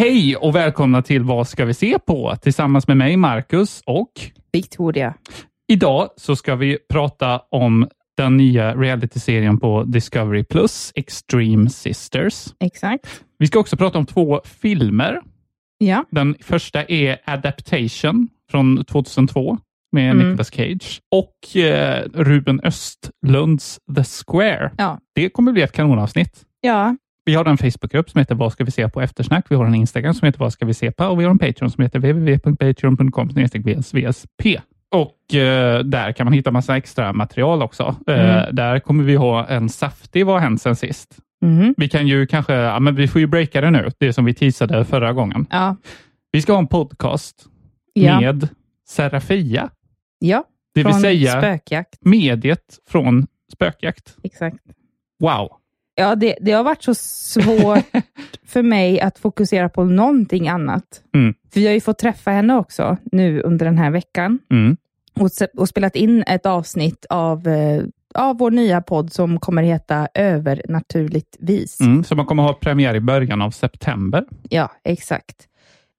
Hej och välkomna till Vad ska vi se på? Tillsammans med mig, Marcus och Victoria. idag så ska vi prata om den nya realityserien på Discovery Plus, Extreme Sisters. Exakt. Vi ska också prata om två filmer. Ja. Den första är Adaptation från 2002 med Mm. Nicolas Cage och eh, Ruben Östlunds The Square. Ja. Det kommer bli ett kanonavsnitt. Ja. Vi har en Facebookgrupp som heter Vad ska vi se på eftersnack? Vi har en Instagram som heter Vad ska vi se på? Och vi har en Patreon som heter www.patreon.com vsvsp. Och eh, där kan man hitta massa extra material också. Eh, Mm. där kommer vi ha en saftig Vad har hänt sen sist? Mhm. Vi kan ju kanske, ja, men vi får ju breaka det nu, det som vi teasade förra gången. Ja. Vi ska ha en podcast Ja. med Serafia, ja. det vill Från säga Spökjakt. mediet från Spökjakt. Exakt. Wow! Ja, det, det har varit så svårt för mig att fokusera på någonting annat. Mm. För vi har ju fått träffa henne också nu under den här veckan Mm. och, och spelat in ett avsnitt av, eh, av vår nya podd som kommer heta Övernaturligt vis. Mm. Så man kommer ha premiär i början av september. Ja, exakt.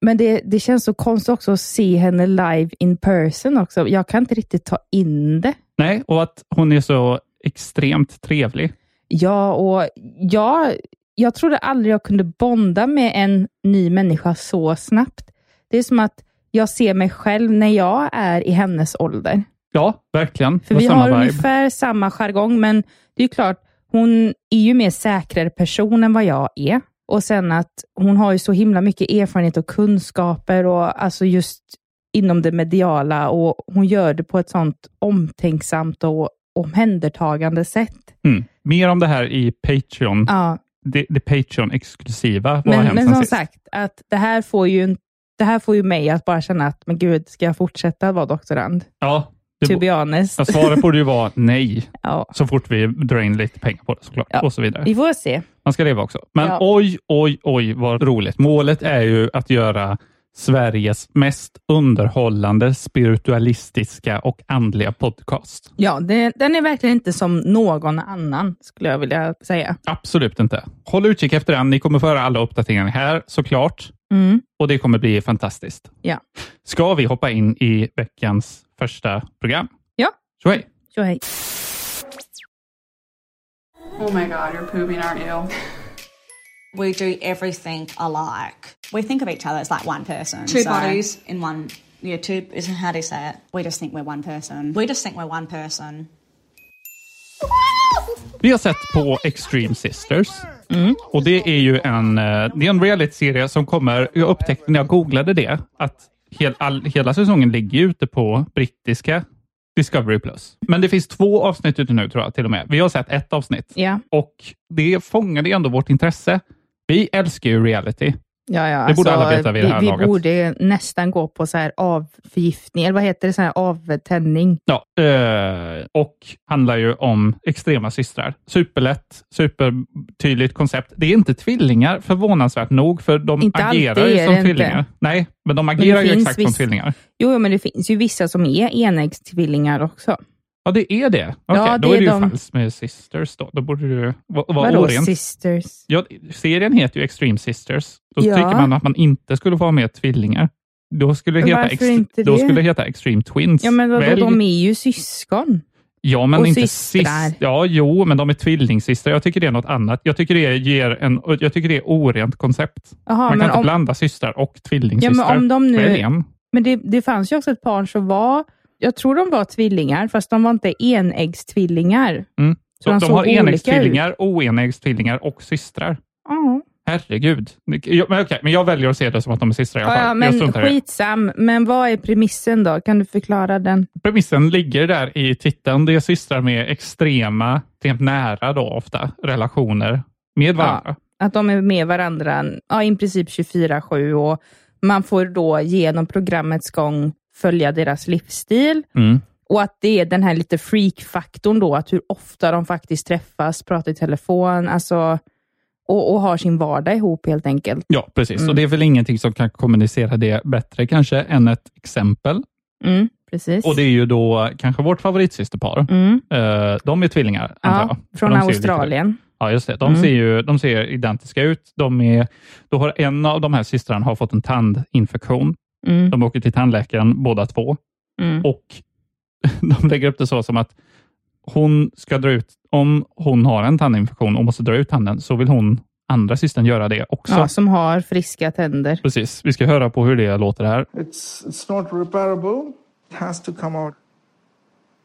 Men det, det känns så konstigt också att se henne live in person också. Jag kan inte riktigt ta in det. Nej, och att hon är så extremt trevlig. Ja, och jag, jag trodde aldrig jag kunde bonda med en ny människa så snabbt. Det är som att jag ser mig själv när jag är i hennes ålder. Ja, verkligen. För vi har vibe. ungefär samma jargong, men det är klart, hon är ju mer säkrare person än vad jag är. Och sen att hon har ju så himla mycket erfarenhet och kunskaper och alltså just inom det mediala och hon gör det på ett sånt omtänksamt och omhändertagande sätt. Mm. Mer om det här i Patreon. Ja, Det, det Patreon-exklusiva. Men, men som sist? sagt, att det här får ju det här får ju mig att bara känna att, men gud, ska jag fortsätta vara doktorand? Ja, det, To be honest. ja, svaret borde ju vara nej, Ja, så fort vi drar in lite pengar på det såklart. Ja. Och så vidare. vi får se. Man ska leva också. Men Ja. oj, oj, oj vad roligt. Målet är ju att göra Sveriges mest underhållande, spiritualistiska och andliga podcast. Ja, det, den är verkligen inte som någon annan, skulle jag vilja säga. Absolut inte. Håll utkik efter den. Ni kommer få höra alla uppdateringar här såklart. Mm. Och det kommer bli fantastiskt. Ja. Ska vi hoppa in i veckans första program? Ja. Så hej! Så hej. Oh my god, you're pooping, aren't you? We do everything alike. We think of each other as like one person. Two so bodies. In one, yeah, two, is how do you say it? We just think we're one person. We just think we're one person. Vi har sett på Extreme Sisters. Och Det är ju en, eh, det är en reality-serie som kommer, jag upptäckte när jag googlade det, att hel, all, hela säsongen ligger ute på brittiska Discovery+. Plus. Men det finns två avsnitt ute nu tror jag till och med. Vi har sett ett avsnitt Ja, och det fångade ändå vårt intresse. Vi älskar ju reality. ja, ja. Det borde alla veta vid det här vi, laget. Vi borde nästan gå på så här avförgiftning, eller vad heter det? Så här avtändning. Ja, eh, och handlar ju om extrema systrar. Superlätt, supertydligt koncept. Det är inte tvillingar förvånansvärt nog, för de Inte agerar ju som det inte. tvillingar. Nej, men de agerar ju finns exakt som tvillingar. Jo, men det finns ju vissa som är enäggstvillingar också. Ja, det är det. Okej, Ja, då det är det är ju de- falskt med sisters då. Då borde det ju vara Vadå orent. sisters? Ja, serien heter ju Extreme Sisters. Då Ja. tycker man att man inte skulle få ha med tvillingar. Då skulle det heta, ext- inte då det? skulle det heta Extreme Twins. Ja, men vadå, Välj- de är ju syskon. Ja, men Och inte systrar. sist. Ja, jo, men de är tvillingsystrar. Jag tycker det är något annat. Jag tycker det ger en, jag tycker det är orent koncept. Jaha, Man kan inte om, blanda systrar och ja, tvillingsystrar. men om de nu... en. Men det, det fanns ju också ett par som var, jag tror de var tvillingar, fast de var inte enäggstvillingar. Mm. Så De, de har enäggstvillingar, oenäggstvillingar och systrar. Ja, Herregud. Jag, men, okej, men jag väljer att se det som att de är systrar i alla Ja, fall. ja, men skitsam. Men vad är premissen då? Kan du förklara den? Premissen ligger där i titeln. Det är systrar med extrema, extremt nära då ofta, relationer med varandra. Att de är med varandra ja, i princip 24-7 och man får då genom programmets gång följa deras livsstil. Mm. Och att det är den här lite freak-faktorn då, att hur ofta de faktiskt träffas, pratar i telefon, alltså, och, och har sin vardag ihop helt enkelt. Ja, precis. Mm. Och det är väl ingenting som kan kommunicera det bättre kanske än ett exempel. Mm, precis. Och det är ju då kanske vårt favoritsysterpar. mm, Eh, de är tvillingar, antar ja, jag. För från Australien. Ja, just det. De, Mm. ser ju, de ser identiska ut. De är, då har en av de här systrarna har fått en tandinfektion. Mm, De åker till tandläkaren båda två mm. och de lägger upp det så som att hon ska dra ut, om hon har en tandinfektion och måste dra ut tanden, så vill hon andra systern göra det också. Ja, som har friska tänder. Precis. Vi ska höra på hur det låter här. It's, it's not repairable. It has to come out.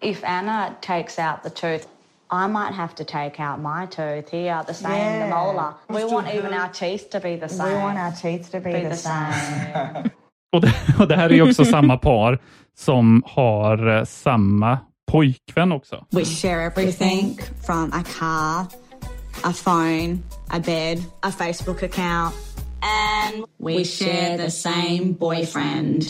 If Anna takes out the tooth, I might have to take out my tooth here, the same, the Yeah. molar. We want even our teeth to be the same. We want our teeth to be, be the, the same. same. Och det, och det här är ju också samma par som har eh, samma pojkvän också. We share everything from a car, a phone, a bed, a Facebook account, and we share the same boyfriend.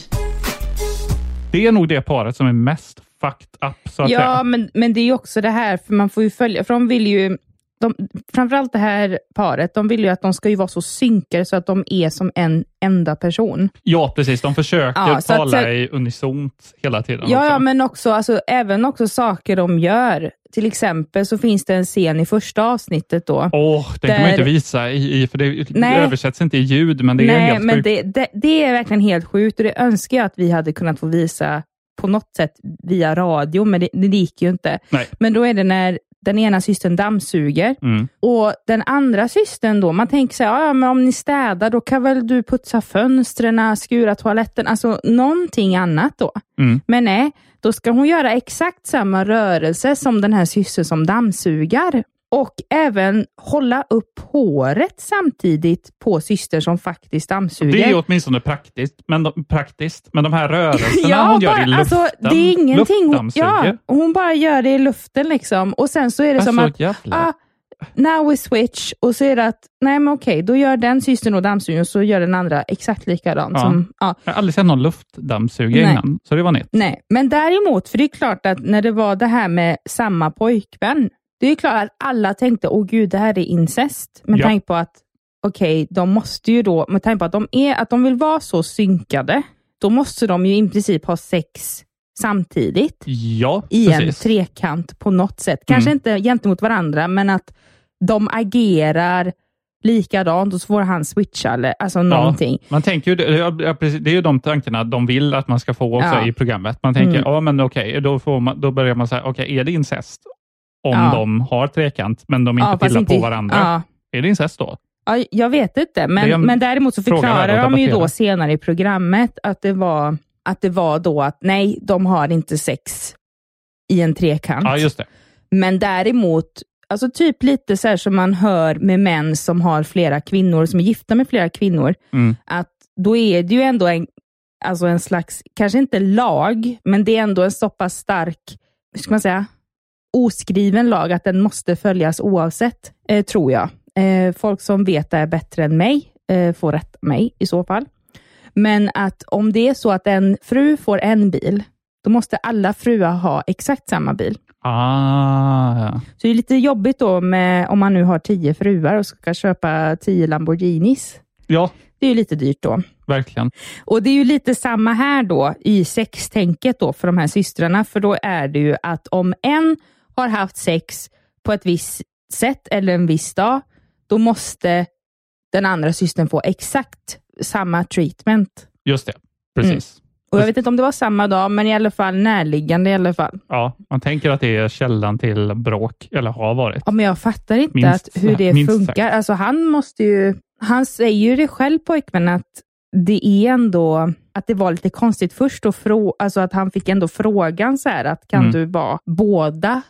Det är nog det paret som är mest fucked up, så att Ja, säga. men, men det är ju också det här, för man får ju följa, för de vill ju, de, framförallt det här paret, de vill ju att de ska ju vara så synkade så att de är som en enda person. Ja, precis. De försöker Ja, så att- tala så- i unisont hela tiden. Ja, också. ja, men också, alltså, även också saker de gör. Till exempel så finns det en scen i första avsnittet då. Åh, den kan man Där- inte visa, i, i, för det Nej. översätts inte i ljud, men det är Nej, helt men sjukt. det, det, det är verkligen helt sjukt och det önskar jag att vi hade kunnat få visa på något sätt via radio, men det, det gick ju inte. Nej. Men då är det när den ena systern dammsuger Mm. och den andra systern då, man tänker så här, ja, men om ni städar, då kan väl du putsa fönstren, skura toaletten, alltså någonting annat då. Mm. Men nej, då ska hon göra exakt samma rörelse som den här systern som dammsugar. Och även hålla upp håret samtidigt på systern som faktiskt dammsuger. Det är åtminstone praktiskt, men de, praktiskt, men de här rörelserna hon gör i luften, alltså, det är ingenting. Hon, ja, hon bara gör det i luften liksom. Och sen så är det som Alltså, att, jävlar. ah, now we switch. Och så är det att, nej men okej, då gör den systern och dammsugaren och så gör den andra exakt likadant. Ja. Som, ja. Jag har aldrig sett någon luftdammsugare Nej. innan, så det var nytt. Nej, men däremot, för det är klart att när det var det här med samma pojkvän, det är klart att alla tänkte, åh gud, det här är incest. Med Ja. tanke på att, okej, de måste ju då, med tanke på att de, är, att de vill vara så synkade, då måste de ju i princip ha sex samtidigt Ja, i en precis. trekant på något sätt. Kanske Mm. inte gentemot varandra, men att de agerar likadant och så får han switcha, eller alltså någonting. Man tänker ju, det, ja, ja, är ju de tankarna de vill att man ska få också Ja. i programmet. Man tänker, Mm. ja men okej, då, får man, då börjar man säga, okej, är det incest? Om Ja. de har trekant, men de inte Ja, pillar på inte- varandra. ja. Är det incest då? Ja, jag vet inte, men, en men däremot så förklarar de ju då senare i programmet att det var att det var då att nej, de har inte sex i en trekant. Ja, just det. Men däremot, alltså typ lite så här som man hör med män som har flera kvinnor, som är gifta med flera kvinnor, Mm. att då är det ju ändå en, alltså en slags, kanske inte lag, men det är ändå en så pass stark, hur ska man säga, oskriven lag att den måste följas oavsett, eh, tror jag. Eh, folk som vet det här bättre än mig eh, får rätta mig i så fall. Men att om det är så att en fru får en bil, då måste alla fruar ha exakt samma bil. Ah, ja. Så det är lite jobbigt då med, om man nu har tio fruar och ska köpa tio Lamborghinis. ja, Det är ju lite dyrt då. verkligen. Och det är ju lite samma här då i sextänket då för de här systrarna, för då är det ju att om en har haft sex på ett visst sätt eller en viss dag, då måste den andra systern få exakt samma treatment. Just det, precis. Och jag vet inte om det var samma dag, men i alla fall närliggande i alla fall. Ja, man tänker att det är källan till bråk, eller har varit. Ja, men jag fattar inte Minst att, hur det funkar. Alltså han måste ju, han säger ju det själv pojkvännen att det är ändå, att det var lite konstigt först och frå, alltså att han fick ändå frågan så här att kan Mm. du vara båda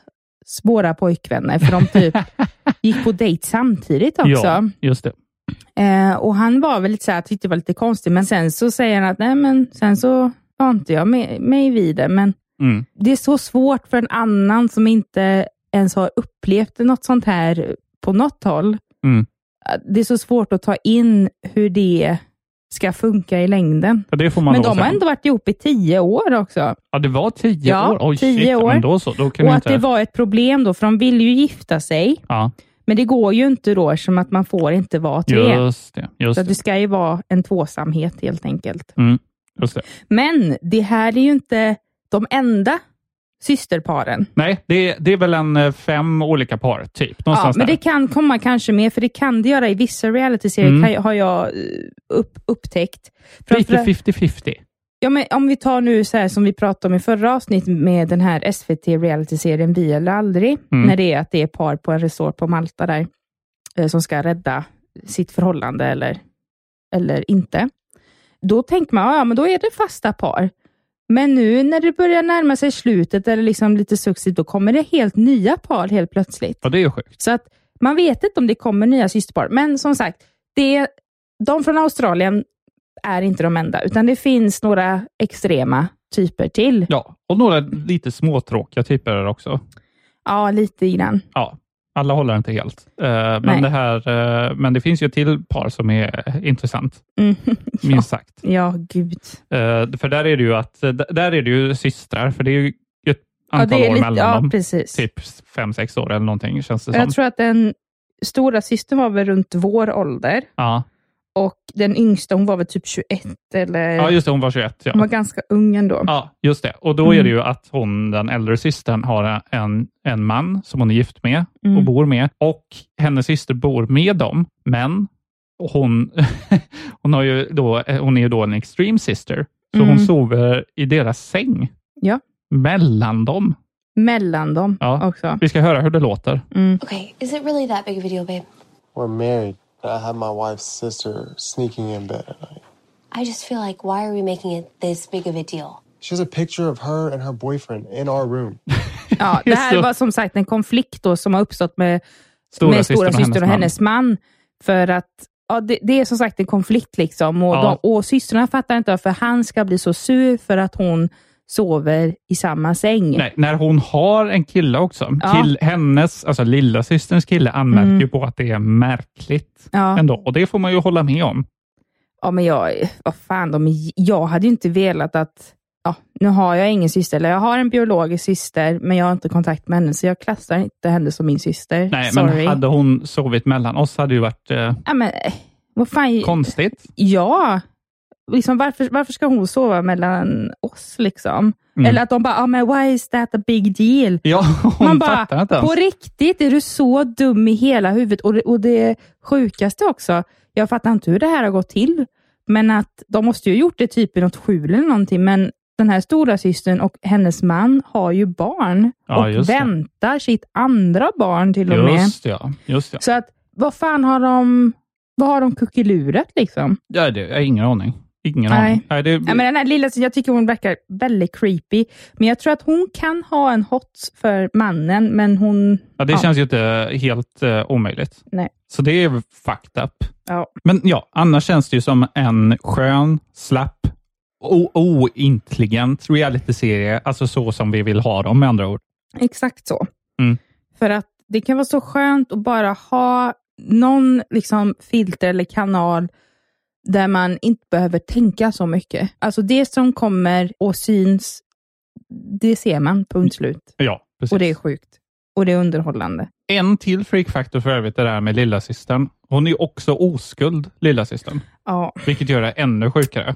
våra pojkvänner? För de typ gick på dejt samtidigt också. Ja, just det. Eh, och han var väl lite så här, tyckte det var lite konstigt, men sen så säger han att nej, men sen så var inte jag med, mig vid det. Men Mm. det är så svårt för en annan som inte ens har upplevt något sånt här på något håll. Mm. Det är så svårt att ta in hur det ska funka i längden. Ja, det får man Men de har säga. ändå varit ihop i tio år också. Ja, det var tio Ja, år? Oj, tio shit. År. Men då så. Då kan Och att inte... det var ett problem då, för de ville ju gifta sig. Ja, Men det går ju inte då, som att man får inte vara tre. just det. Just Så det. det ska ju vara en tvåsamhet helt enkelt. Mm, just det. Men det här är ju inte de enda systerparen. Nej, det, det är väl en eh, fem olika par, typ. Ja, men där. det kan komma kanske mer, för det kan det göra i vissa realityserier, Mm. har jag eh, upp, upptäckt. Lite Framförallt- 50-50. Ja, men om vi tar nu så här som vi pratade om i förra avsnittet med den här SVT realityserien Vi eller aldrig, Mm. när det är att det är par på en resort på Malta där, eh, som ska rädda sitt förhållande eller, eller inte. Då tänker man, ja men då är det fasta par. Men nu när det börjar närma sig slutet, eller liksom lite successivt, då kommer det helt nya par helt plötsligt. Ja, det är ju sjukt. Så att man vet inte om det kommer nya systerpar. Men som sagt, det, de från Australien är inte de enda, utan det finns några extrema typer till. Ja, och några lite småtråkiga typer också. Ja, lite grann. Ja, alla håller inte helt. Nej. men, det här, eh, men det finns ju ett till par som är intressant, Mm. minst sagt. Ja, gud. Eh, för där är det ju att, där är det ju systrar, för det är ju ett Ja, antal är år lite, mellan ja, dem. precis. Typ fem, sex år eller någonting, känns det som. Jag tror att den stora systern var väl runt vår ålder ja. Och den yngsta hon var väl typ 21 eller... ja, just det, hon var 21. Ja. Hon var ganska ung ändå. Ja, just det. Och då Mm. är det ju att hon, den äldre systern, har en, en man som hon är gift med Mm. och bor med. Och hennes syster bor med dem, men hon, hon, har ju då, hon är ju då en extreme sister, så Mm. hon sover i deras säng. Ja. Mellan dem. Mellan dem Ja. också. Vi ska höra hur det låter. Mm. Okay, is it really that big of a deal, babe? We're married. But I have my wife's sister sneaking in bed at night. I just feel like, why are we making it this big of a deal? She has a picture of her and her boyfriend in our room. Ja, det här var som sagt en konflikt då som har uppstått med Stora med systern stora och syster och hennes hennes man. För att ja, det, det är som sagt en konflikt. liksom Och, Ja. de, och systrarna fattar inte varför han ska bli så sur för att hon sover i samma säng. Nej, när hon har en kille också. Ja. Kill, hennes, alltså lilla systerns kille anmärker Mm. ju på att det är märkligt Ja. ändå. Och det får man ju hålla med om. Ja, men jag, vad fan, de, jag hade ju inte velat att... Ja, nu har jag ingen syster, eller jag har en biologisk syster, men jag har inte kontakt med henne, så jag klassar inte henne som min syster. Nej, Sorry. men hade hon sovit mellan oss hade det ju varit eh, Ja, men, vad fan, konstigt. Ja, liksom, varför, varför ska hon sova mellan oss? liksom? Mm. Eller att de bara, ah, men why is that a big deal? Ja, hon Man bara, på riktigt, är du så dum i hela huvudet? Och det, och det sjukaste också, jag fattar inte hur det här har gått till, men att de måste ju ha gjort det typ i något skjul eller någonting, men den här stora systern och hennes man har ju barn Ja, och just det. väntar sitt andra barn till och med. Just ja, just ja. Så att, vad fan har de, vad har de kuckelurat liksom? ja det, jag har ingen aning. Ingen Nej. aning. Nej, det, Ja, men den här lilla, jag tycker hon verkar väldigt creepy. Men jag tror att hon kan ha en hot för mannen, men hon... ja, det ja. känns ju inte helt uh, omöjligt. Nej. Så det är fucked up. Ja. Men ja, annars känns det ju som en skön, slapp, ointelligent realityserie. Alltså så som vi vill ha dem med andra ord. Exakt så. Mm. För att det kan vara så skönt att bara ha någon liksom filter eller kanal där man inte behöver tänka så mycket. Alltså det som kommer och syns, det ser man, punkt slut. Ja, precis. Och det är sjukt. Och det är underhållande. En till freakfaktor för övrigt, det där med lillasystern. Hon är ju också oskuld, lillasystern. Ja. Vilket gör det ännu sjukare.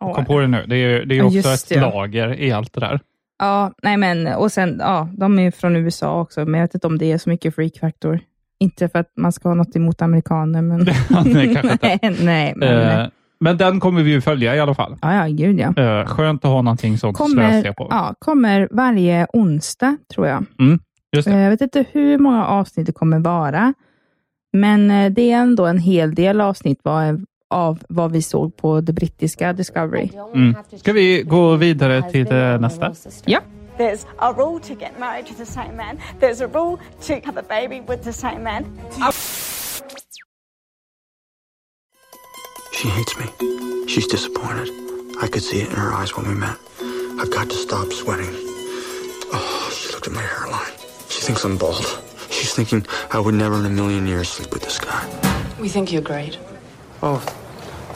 Ja. Kom på det nu. Det är, det är också just ett det. lager i allt det där. Ja, nej men, och sen, ja, de är från USA också, men jag vet inte om det är så mycket freak factor. Inte för att man ska ha något emot amerikaner, men... Nej, kanske inte. nej, nej, men, Eh, men den kommer vi ju följa i alla fall. ja, ja, gud ja. Eh, skönt att ha någonting sånt Kommer, på. ja, kommer varje onsdag, tror jag. Mm, just det. Eh, Jag vet inte hur många avsnitt det kommer vara, men eh, det är ändå en hel del avsnitt vad- av vad vi såg på det brittiska Discovery. Mm. Ska vi gå vidare till eh, nästa? Ja. There's a rule to get married to the same man. There's a rule to have a baby with the same man. She hates me. She's disappointed. I could see it in her eyes when we met. I've got to stop sweating. Oh, she looked at my hairline. She thinks I'm bald. She's thinking I would never in a million years sleep with this guy. We think you're great. Oh,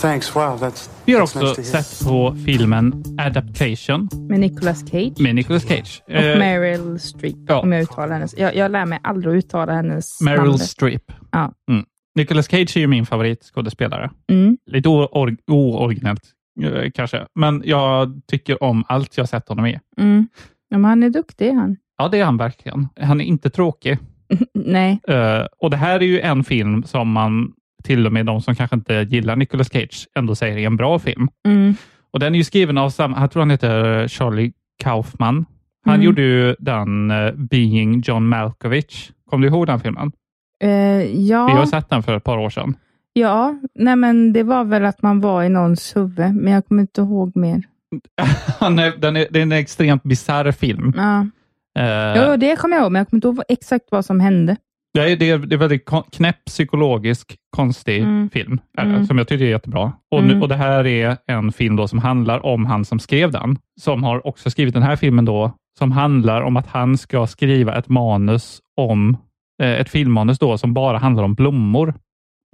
thanks. Wow, that's. Vi har också nice sett på filmen Adaptation Med Nicolas Cage med Nicolas Cage. och Eh, Meryl Streep. ja. Om jag uttalar hennes. Jag, jag lär mig aldrig att uttala hennes Meryl namn. Streep. Ja. Mm. Nicolas Cage är ju min favoritskådespelare. Mm. Lite oor- ooriginellt eh, kanske, men jag tycker om allt jag sett honom i. Mm. Ja, men han är duktig han. Ja, det är han verkligen. Han är inte tråkig. Nej. Eh, och det här är ju en film som man, till och med de som kanske inte gillar Nicolas Cage, ändå säger är en bra film. Mm. Och den är ju skriven av samma, jag tror han heter Charlie Kaufman. Han Mm. gjorde ju den eh, Being John Malkovich. Kommer du ihåg den filmen? Eh, ja. Vi har sett den för ett par år sedan. Ja, nej men det var väl att man var i någons huvud, men jag kommer inte ihåg mer. Är, den är, det är en extremt bisarr film. Ja. Eh, Jo, det kommer jag ihåg, men jag kommer inte ihåg exakt vad som hände. Det är, det är, väldigt knäpp, psykologisk, konstig Mm. film, är det, Mm. som jag tycker är jättebra. Och, nu, Mm. och Det här är en film då som handlar om han som skrev den, som har också skrivit den här filmen då, som handlar om att han ska skriva ett manus om, eh, ett filmmanus då, som bara handlar om blommor.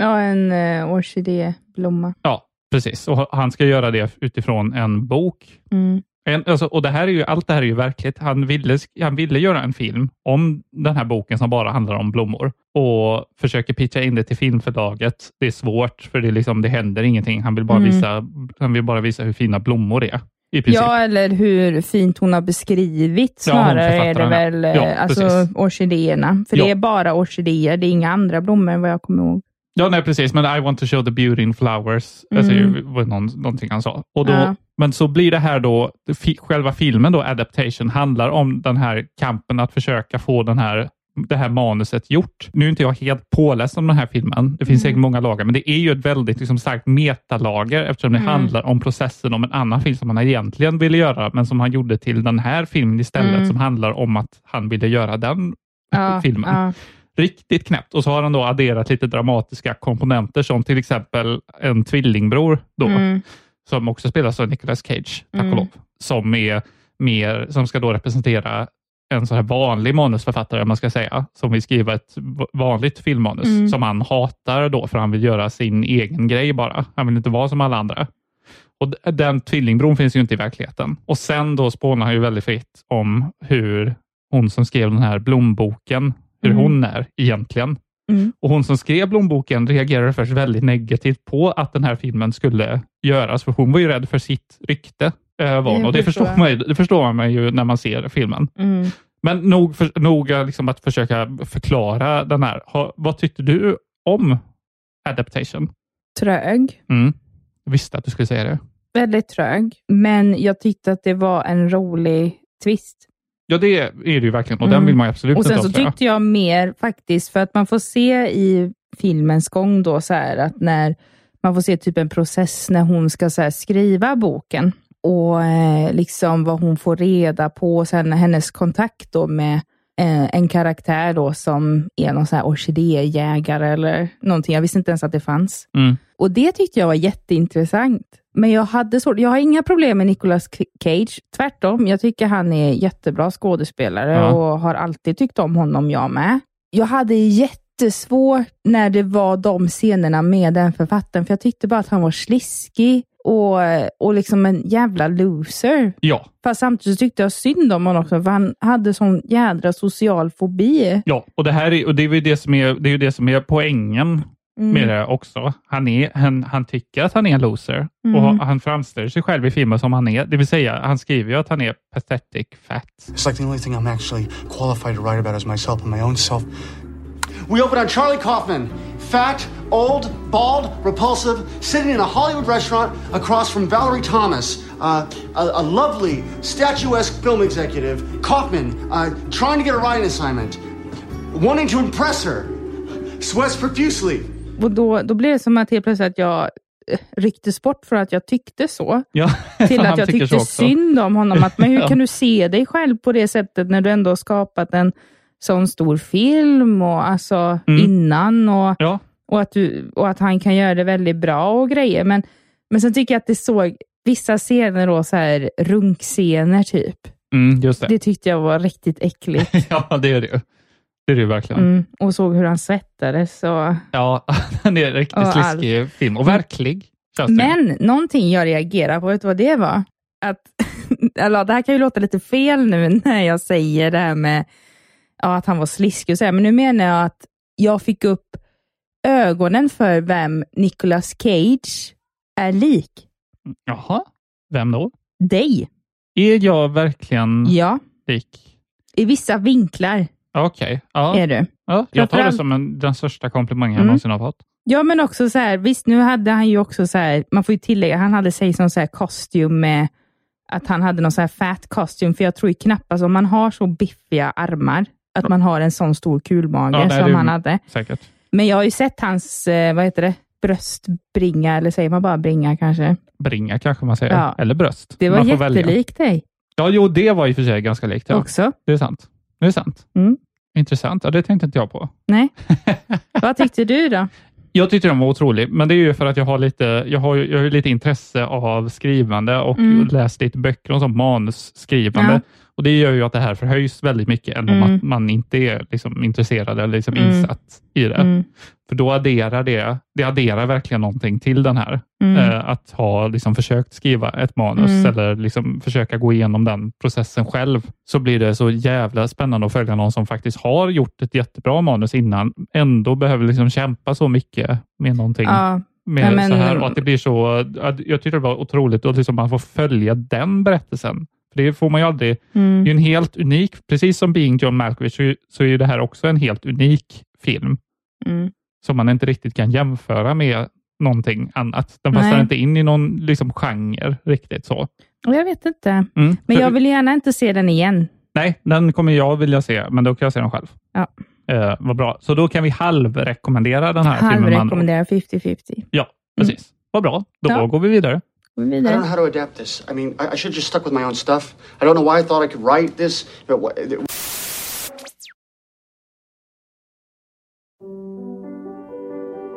Ja, en uh, orkidéblomma. Ja, precis. Och han ska göra det utifrån en bok. Mm. En, alltså, och det här är ju, allt det här är ju verkligt. Han ville, han ville göra en film om den här boken som bara handlar om blommor och försöker pitcha in det till filmförlaget. Det är svårt för det, liksom, det händer ingenting. Han vill, bara Mm. visa, han vill bara visa hur fina blommor är. Ja, eller hur fint hon har beskrivit Ja, snarare är det väl, ja. Ja, eh, alltså orkidéerna. För Ja. det är bara orkidéer, det är inga andra blommor vad jag kommer ihåg. Ja, nej, precis. Men I want to show the beauty in flowers. Mm. Alltså, var någon, någonting han sa. Och då, Ja. Men så blir det här då, själva filmen då, Adaptation, handlar om den här kampen att försöka få den här, det här manuset gjort. Nu är inte jag helt påläst om den här filmen. Det finns Mm. säkert många lager, men det är ju ett väldigt liksom, starkt metalager eftersom det Mm. handlar om processen om en annan film som han egentligen ville göra, men som han gjorde till den här filmen istället, Mm. som handlar om att han ville göra den Ja, filmen. ja. Riktigt knäppt. Och så har han då adderat lite dramatiska komponenter som till exempel en tvillingbror då, Mm. som också spelas av Nicolas Cage, tack Mm. och lov, som, är mer, som ska då representera en sån här vanlig manusförfattare, man ska säga, som vill skriva ett vanligt filmmanus Mm. som han hatar då, för han vill göra sin egen grej bara. Han vill inte vara som alla andra. Och Den tvillingbron finns ju inte i verkligheten. Och sen då spånar han ju väldigt fritt om hur hon som skrev den här blomboken, hur Mm. hon är egentligen. Mm. Och hon som skrev blomboken reagerade först väldigt negativt på att den här filmen skulle göras, för hon var ju rädd för sitt rykte. Eh, var och det förstår man, ju- det förstår man ju när man ser filmen. Mm. Men nog, för, nog liksom att försöka förklara den här. Ha, vad tyckte du om Adaptation? Trög. Mm. Jag visste att du skulle säga det. Väldigt trög. Men jag tyckte att det var en rolig twist. Ja, det är det ju verkligen och den Mm. vill man ju absolut Och sen inte så avslöja. tyckte jag mer faktiskt, för att man får se i filmens gång då så här att när man får se typ en process när hon ska så här skriva boken och eh, liksom vad hon får reda på och sen hennes kontakt då med eh, en karaktär då som är någon så här orkidéjägare eller någonting. Jag visste inte ens att det fanns. Mm. Och det tyckte jag var jätteintressant. Men jag hade svårt, jag har inga problem med Nicolas Cage. Tvärtom, jag tycker han är jättebra skådespelare Ja. och har alltid tyckt om honom, jag med. Jag hade jättesvårt när det var de scenerna med den författaren, för jag tyckte bara att han var sliskig och, och liksom en jävla loser. Ja, Fast samtidigt tyckte jag synd om honom också, för han hade sån jädra social fobi. ja, och det här är, och det är ju det som är, det är, det som är poängen Mm. med det också. Han, är, han, han tycker att han är en loser Mm. och han framställer sig själv i filmen som han är. Det vill säga, han skriver ju att han är pathetic fat. It's like the only thing I'm actually qualified to write about is myself and my own self. We open on Charlie Kaufman, fat, old, bald, repulsive, sitting in a Hollywood restaurant across from Valerie Thomas, uh, a, a lovely, statuesque film executive. Kaufman, uh, trying to get a writing assignment, wanting to impress her, sweats profusely. Och då, då blev det som att helt plötsligt att jag eh, rycktes bort för att jag tyckte så. Ja, Till att jag tyckte synd om honom. Att, men hur Ja. kan du se dig själv på det sättet när du ändå har skapat en sån stor film och alltså Mm. innan och, Ja. och att, du, och att han kan göra det väldigt bra och grejer. Men, men sen tycker jag att det såg vissa scener, då, så här runkscener typ. Mm, det. Det tyckte jag var riktigt äckligt. ja, det är det ju. Det är det ju verkligen. Mm, och såg hur han svettades. Och... Ja, den är riktigt Och sliskig film och verklig. Men någonting jag reagerar på, vet du vad det var? Att, eller, det här kan ju låta lite fel nu när jag säger det här med ja, att han var sliskig och så här, men nu menar jag att jag fick upp ögonen för vem Nicolas Cage är lik. Jaha, vem då? Dig. Är jag verkligen Ja, lik? i vissa vinklar Okej. Ja. är du. Ja, jag tar det som en, den största komplimangen jag Mm. någonsin har fått. Ja, men också så här, visst nu hade han ju också så här, man får ju tillägga, han hade sig som så här kostym med att han hade någon så här fat costume, för jag tror knappast om man har så biffiga armar, att man har en sån stor kulmage Ja, som han hade. Säkert. Men jag har ju sett hans, eh, vad heter det, bröstbringa, eller säger man bara bringa kanske? Bringa kanske man säger. Ja. Eller bröst. Det var jättelikt dig Ja, jo, det var i och för sig ganska likt. Ja. också. Det är sant. Det är sant. Mm. Intressant. Ja, det tänkte inte jag på. Nej. vad tyckte du då? Jag tyckte den var otrolig, men det är ju för att jag har lite, jag har, jag har lite intresse av skrivande och Mm. läst lite böcker om manusskrivande. Ja. Och Det gör ju att det här förhöjs väldigt mycket än om Mm. att man inte är liksom intresserad eller liksom Mm. insatt i det. För då adderar det, det adderar verkligen någonting till den här. Mm. Eh, att ha liksom försökt skriva ett manus Mm. eller liksom försöka gå igenom den processen själv, så blir det så jävla spännande att följa någon som faktiskt har gjort ett jättebra manus innan, ändå behöver liksom kämpa så mycket med någonting. Ja. Med Ja, men- så här, och att det blir så, jag tyckte det var otroligt att liksom man får följa den berättelsen. För Det får man ju aldrig. Mm. Det är en helt unik, precis som Being John Malkovich, så, är- så är det här också en helt unik film Mm. Som man inte riktigt kan jämföra med någonting annat. Den passar Nej. inte in i någon liksom, genre riktigt så. Och Jag vet inte, Mm. men jag vill gärna inte se den igen. Nej, den kommer jag vilja se, men då kan jag se den själv. Ja. Eh, vad bra. Så då kan vi halvrekommendera den här filmen. med andra ord. Halvrekommenderar 50-50. Ja, precis. Vad bra. Då Ja. går vi vidare. I don't know how to adapt this. I mean, I, I should have just stuck with my own stuff. I don't know why I thought I could write this. But wha-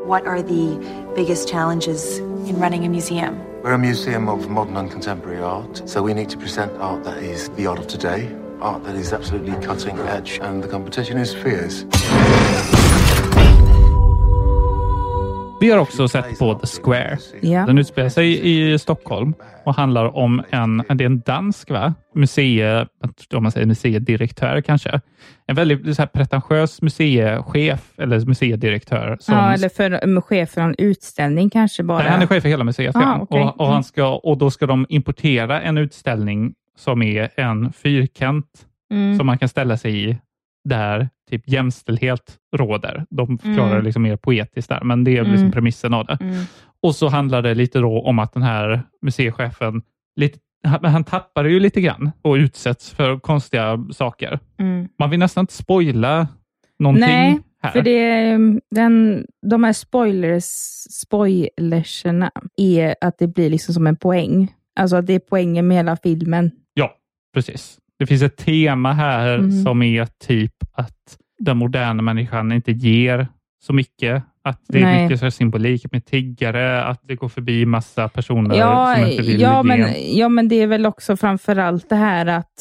What are the biggest challenges in running a museum? We're a museum of modern and contemporary art, so we need to present art that is the art of today, art that is absolutely cutting edge, and the competition is fierce. Vi har också sett på The Square. Ja. Den utspelar sig i Stockholm och handlar om en, det är en dansk va? Museie, om man säger museidirektör kanske. En väldigt så här pretentiös museichef eller museidirektör. Som, Ja, eller för um, chef för en utställning kanske bara. Nej, han är chef för hela museet. Ah, ja. okej. och, och, han ska, och då ska de importera en utställning som är en fyrkant Mm. som man kan ställa sig i där typ jämställdhet råder. De förklarar Mm. liksom mer poetiskt där, men det är liksom Mm. premissen av det. Mm. Och så handlar det lite då om att den här museichefen, lite, han, han tappar ju lite grann och utsätts för konstiga saker. Mm. Man vill nästan inte spoila någonting Nej, här. för det, den, de här spoilers, spoilerserna är att det blir liksom som en poäng. Alltså att det är poängen med hela filmen. Ja, precis. Det finns ett tema här Mm. som är typ att den moderna människan inte ger så mycket. Att det är Nej. mycket så symbolik med tiggare, att det går förbi massa personer Ja, som inte vill ja, ge. men, ja, men det är väl också framför allt det här att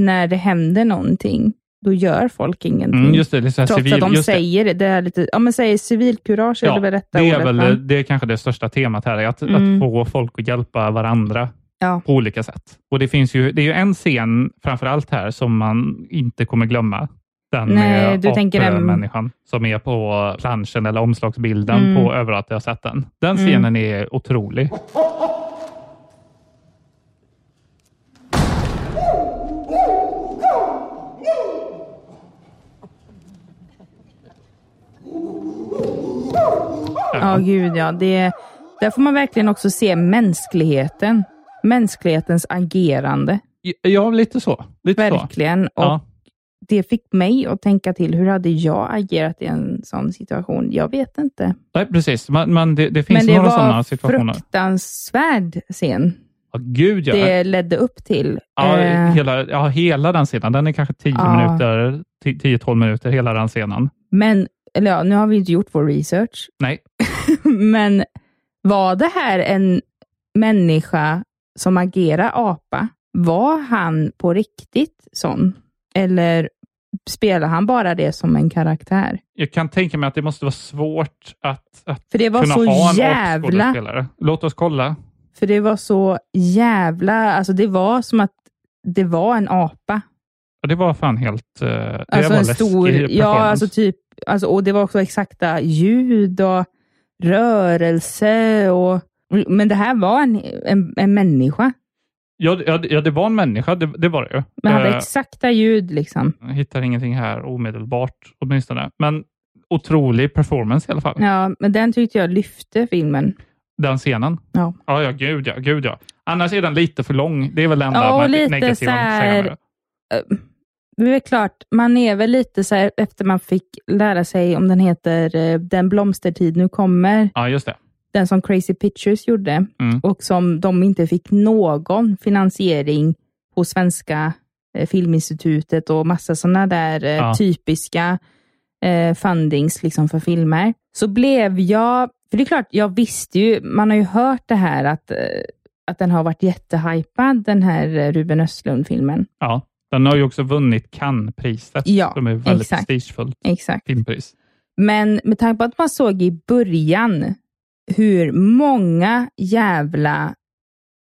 när det händer någonting, då gör folk ingenting. Mm, just det, det är Trots civil- att de det. säger det. Det är lite, ja men säger civilkurage är Ja, det väl rätta det är, ordet? väl, det är kanske det största temat här, är att, Mm. att få folk att hjälpa varandra Ja. på olika sätt. Och Det finns ju, det är ju en scen framför allt här som man inte kommer glömma. Den Nej, med du tänker den- människan som är på planschen eller omslagsbilden Mm. på överallt jag har sett den. Den Mm. scenen är otrolig. Ja, gud ja. Det, där får man verkligen också se mänskligheten. Mänsklighetens agerande. Ja, lite så. Lite så. verkligen. Och Ja. Det fick mig att tänka till, hur hade jag agerat i en sån situation? Jag vet inte. Nej, precis. Man, man, det, det finns Men det några var sådana situationer. fruktansvärd scen. Ja, gud ja. Det ledde upp till. Ja, Eh, hela, ja, hela den scenen. Den är kanske 10 Ja. minuter, 10-12 minuter, hela den scenen. Men eller ja, nu har vi inte gjort vår research, Nej, men var det här en människa som agerar apa? Var han på riktigt sån? Eller spelar han bara det som en karaktär? jag kan tänka mig att det måste vara svårt att, att För det var kunna så ha en jävla-. Låt oss kolla. För det var så jävla, alltså det var som att det var en apa. Ja, det var fan helt... eh, det Alltså var en stor, ja alltså typ, alltså, och det var också exakta ljud och rörelse och, men det här var en, en, en människa. Ja, ja, ja, det var en människa, det, det var det ju. Men hade Eh, exakta ljud liksom. jag hittar ingenting här omedelbart åtminstone. Men otrolig performance i alla fall. Ja, men den tyckte jag lyfte filmen. Den scenen. Ja. Ja, ja, gud ja, gud ja. Annars är den lite för lång. Det är väl det enda Ja, lite negativa så här- med det. Är klart, man är väl lite så här, efter man fick lära sig om den heter eh, Den blomstertid nu kommer, Ja, just det. Den som Crazy Pictures gjorde Mm. och som de inte fick någon finansiering hos Svenska eh, Filminstitutet och massa sådana där eh, Ja. typiska eh, fundings liksom för filmer. Så blev jag, för det är klart, jag visste ju, man har ju hört det här att, eh, att den har varit jättehypad, den här Ruben Östlund-filmen. Ja, den har ju också vunnit Cannes-priset. Ja, som är väldigt exakt. prestigefullt Exakt. filmpris. Men med tanke på att man såg i början hur många jävla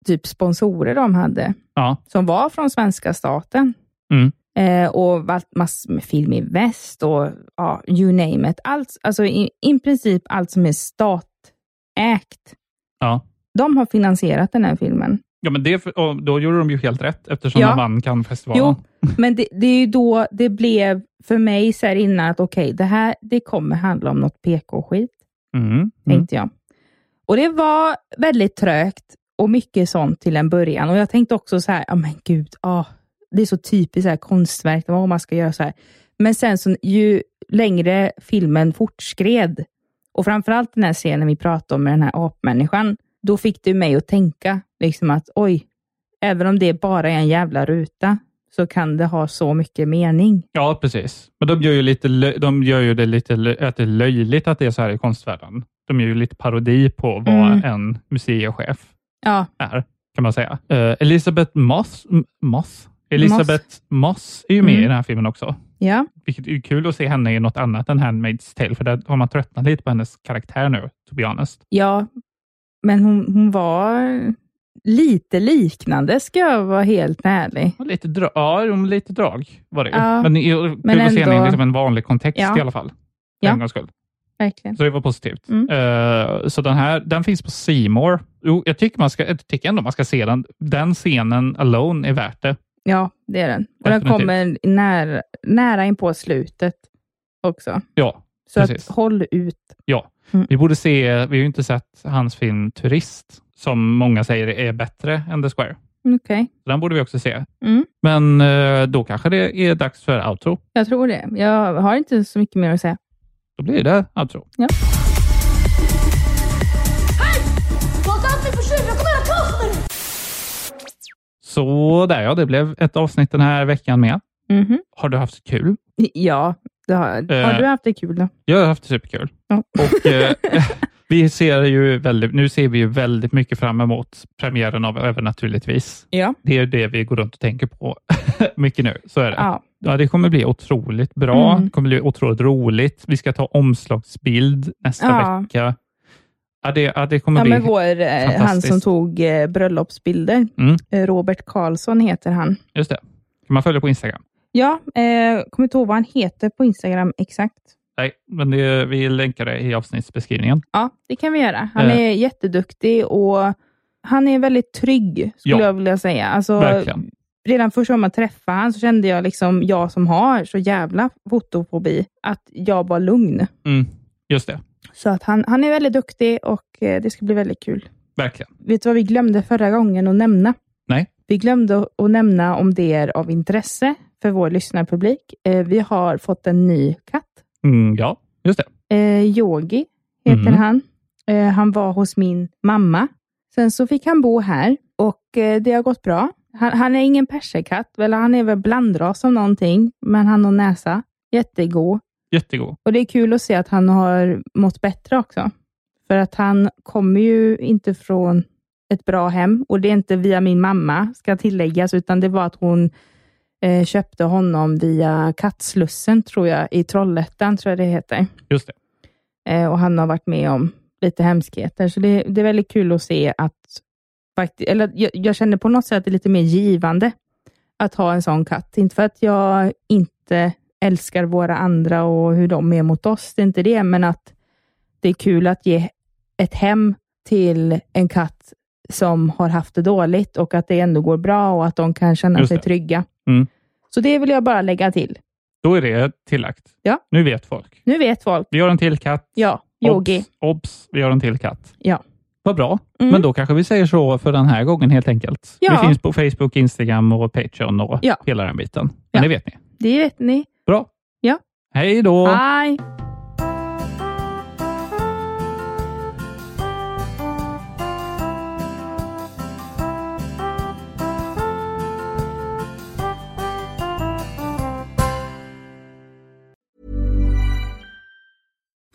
typ sponsorer de hade, Ja. som var från svenska staten. Mm. Eh, och massor med Film i väst och ja, you name it. Allt, alltså i, i princip allt som är statägt. Ja. De har finansierat den här filmen. Ja, men det, då gjorde de ju helt rätt eftersom Ja. de vann Cannes-festivalen. Jo, men det, det är ju då det blev för mig så här innan att okej, det här det kommer handla om något PK-skit. Mm. Mm. tänkte jag. Och det var väldigt trögt och mycket sånt till en början. Och jag tänkte också så här, ja men gud, oh, det är så typiskt så här konstverk, vad man ska göra så här. Men sen så, ju längre filmen fortskred, och framförallt den här scenen vi pratade om med den här apmänniskan, då fick det mig att tänka liksom att oj, även om det bara är en jävla ruta, så kan det ha så mycket mening. Ja, precis. Men de gör ju, lite, de gör ju det lite att det är löjligt att det är så här i konstvärlden. De gör ju lite parodi på vad Mm. en museichef Ja, är, kan man säga. Eh, Elisabeth Moss, Moss? Elisabeth Moss är ju med Mm. i den här filmen också. ja, Vilket är kul att se henne i något annat än Handmaid's Tale, för där har man tröttnat lite på hennes karaktär nu, to be honest. Ja, men hon, hon var lite liknande, ska jag vara helt ärlig. Lite dra- ja, men lite drag var det ju. Ja, men är kul men att se henne i ändå- liksom en vanlig kontext Ja. i alla fall. För Ja. en gångs skull. Verkligen. Så det var positivt. Mm. Eh, så den här den finns på Seymour. Jo, jag tycker, man ska, jag tycker ändå man ska se den. Den scenen alone är värt det. Ja, det är den. Och den kommer nära, nära in på slutet också. Ja, Så precis. att håll ut. Ja. Mm. Vi borde se, vi har ju inte sett hans film Turist, som många säger är bättre än The Square. Okej, Så den borde vi också se. Mm. Men eh, då kanske det är dags för outro. jag tror det. Jag har inte så mycket mer att säga. Då blir det outro. Ja. Jag kaos med dig! Så där ja, det blev ett avsnitt den här veckan med. Mhm. Har du haft kul? Ja, det har, har Eh. du haft det kul då? Jag har haft det superkul. Ja. Och, eh, vi ser ju väldigt, nu ser vi ju väldigt mycket fram emot premiären av Övernaturligtvis. Ja. Det är det vi går runt och tänker på mycket nu. Så är det. Ja. Ja, det kommer bli otroligt bra. Mm. Det kommer bli otroligt roligt. Vi ska ta omslagsbild nästa Ja. vecka. Ja, det, ja, det kommer Ja, bli men vår, eh, han som tog eh, bröllopsbilder, Mm, eh, Robert Karlsson heter han. just det. Kan man följa på Instagram? Ja, eh, kommer inte ihåg vad han heter på Instagram exakt. Nej, men det, vi länkar det i avsnittsbeskrivningen. Ja, det kan vi göra. Han Eh. är jätteduktig och han är väldigt trygg, skulle Ja. jag vilja säga. Alltså, Verkligen. redan första gången man träffade han så kände jag, liksom, jag som har så jävla fotofobi, att jag var lugn. Mm, just det. Så att han, han är väldigt duktig och eh, det ska bli väldigt kul. Verkligen. Vet du vad vi glömde förra gången att nämna? Nej. Vi glömde att nämna om det är av intresse för vår lyssnarpublik. Eh, vi har fått en ny katt. Mm, ja, just det. Eh, Yogi heter Mhm. han. Eh, han var hos min mamma. Sen så fick han bo här och eh, det har gått bra. Han, han är ingen perserkatt, eller han är väl blandras av någonting, men han har näsa. Jättegod. Jättegod. Och det är kul att se att han har mått bättre också. För att han kommer ju inte från ett bra hem och det är inte via min mamma, ska tilläggas, utan det var att hon eh, köpte honom via Kattslussen, tror jag, i Trollhättan, tror jag det heter. Just det. Eh, och han har varit med om lite hemskheter, så det, det är väldigt kul att se att, fakti- eller jag, jag känner på något sätt att det är lite mer givande att ha en sån katt. Inte för att jag inte älskar våra andra och hur de är mot oss, det är inte det, men att det är kul att ge ett hem till en katt som har haft det dåligt och att det ändå går bra och att de kan känna sig trygga. Mm. Så det vill jag bara lägga till. Då är det tillagt. Ja. Nu vet folk. Nu vet folk. Vi har en till katt. Ja, Yogi. Obs, obs, vi har en till katt. Ja. Vad bra. Mm. Men då kanske vi säger så för den här gången helt enkelt. Ja. Vi finns på Facebook, Instagram och Patreon och Ja. hela den biten. Men Ja. det vet ni. Det vet ni. Bra. Ja. Hej då! Hej!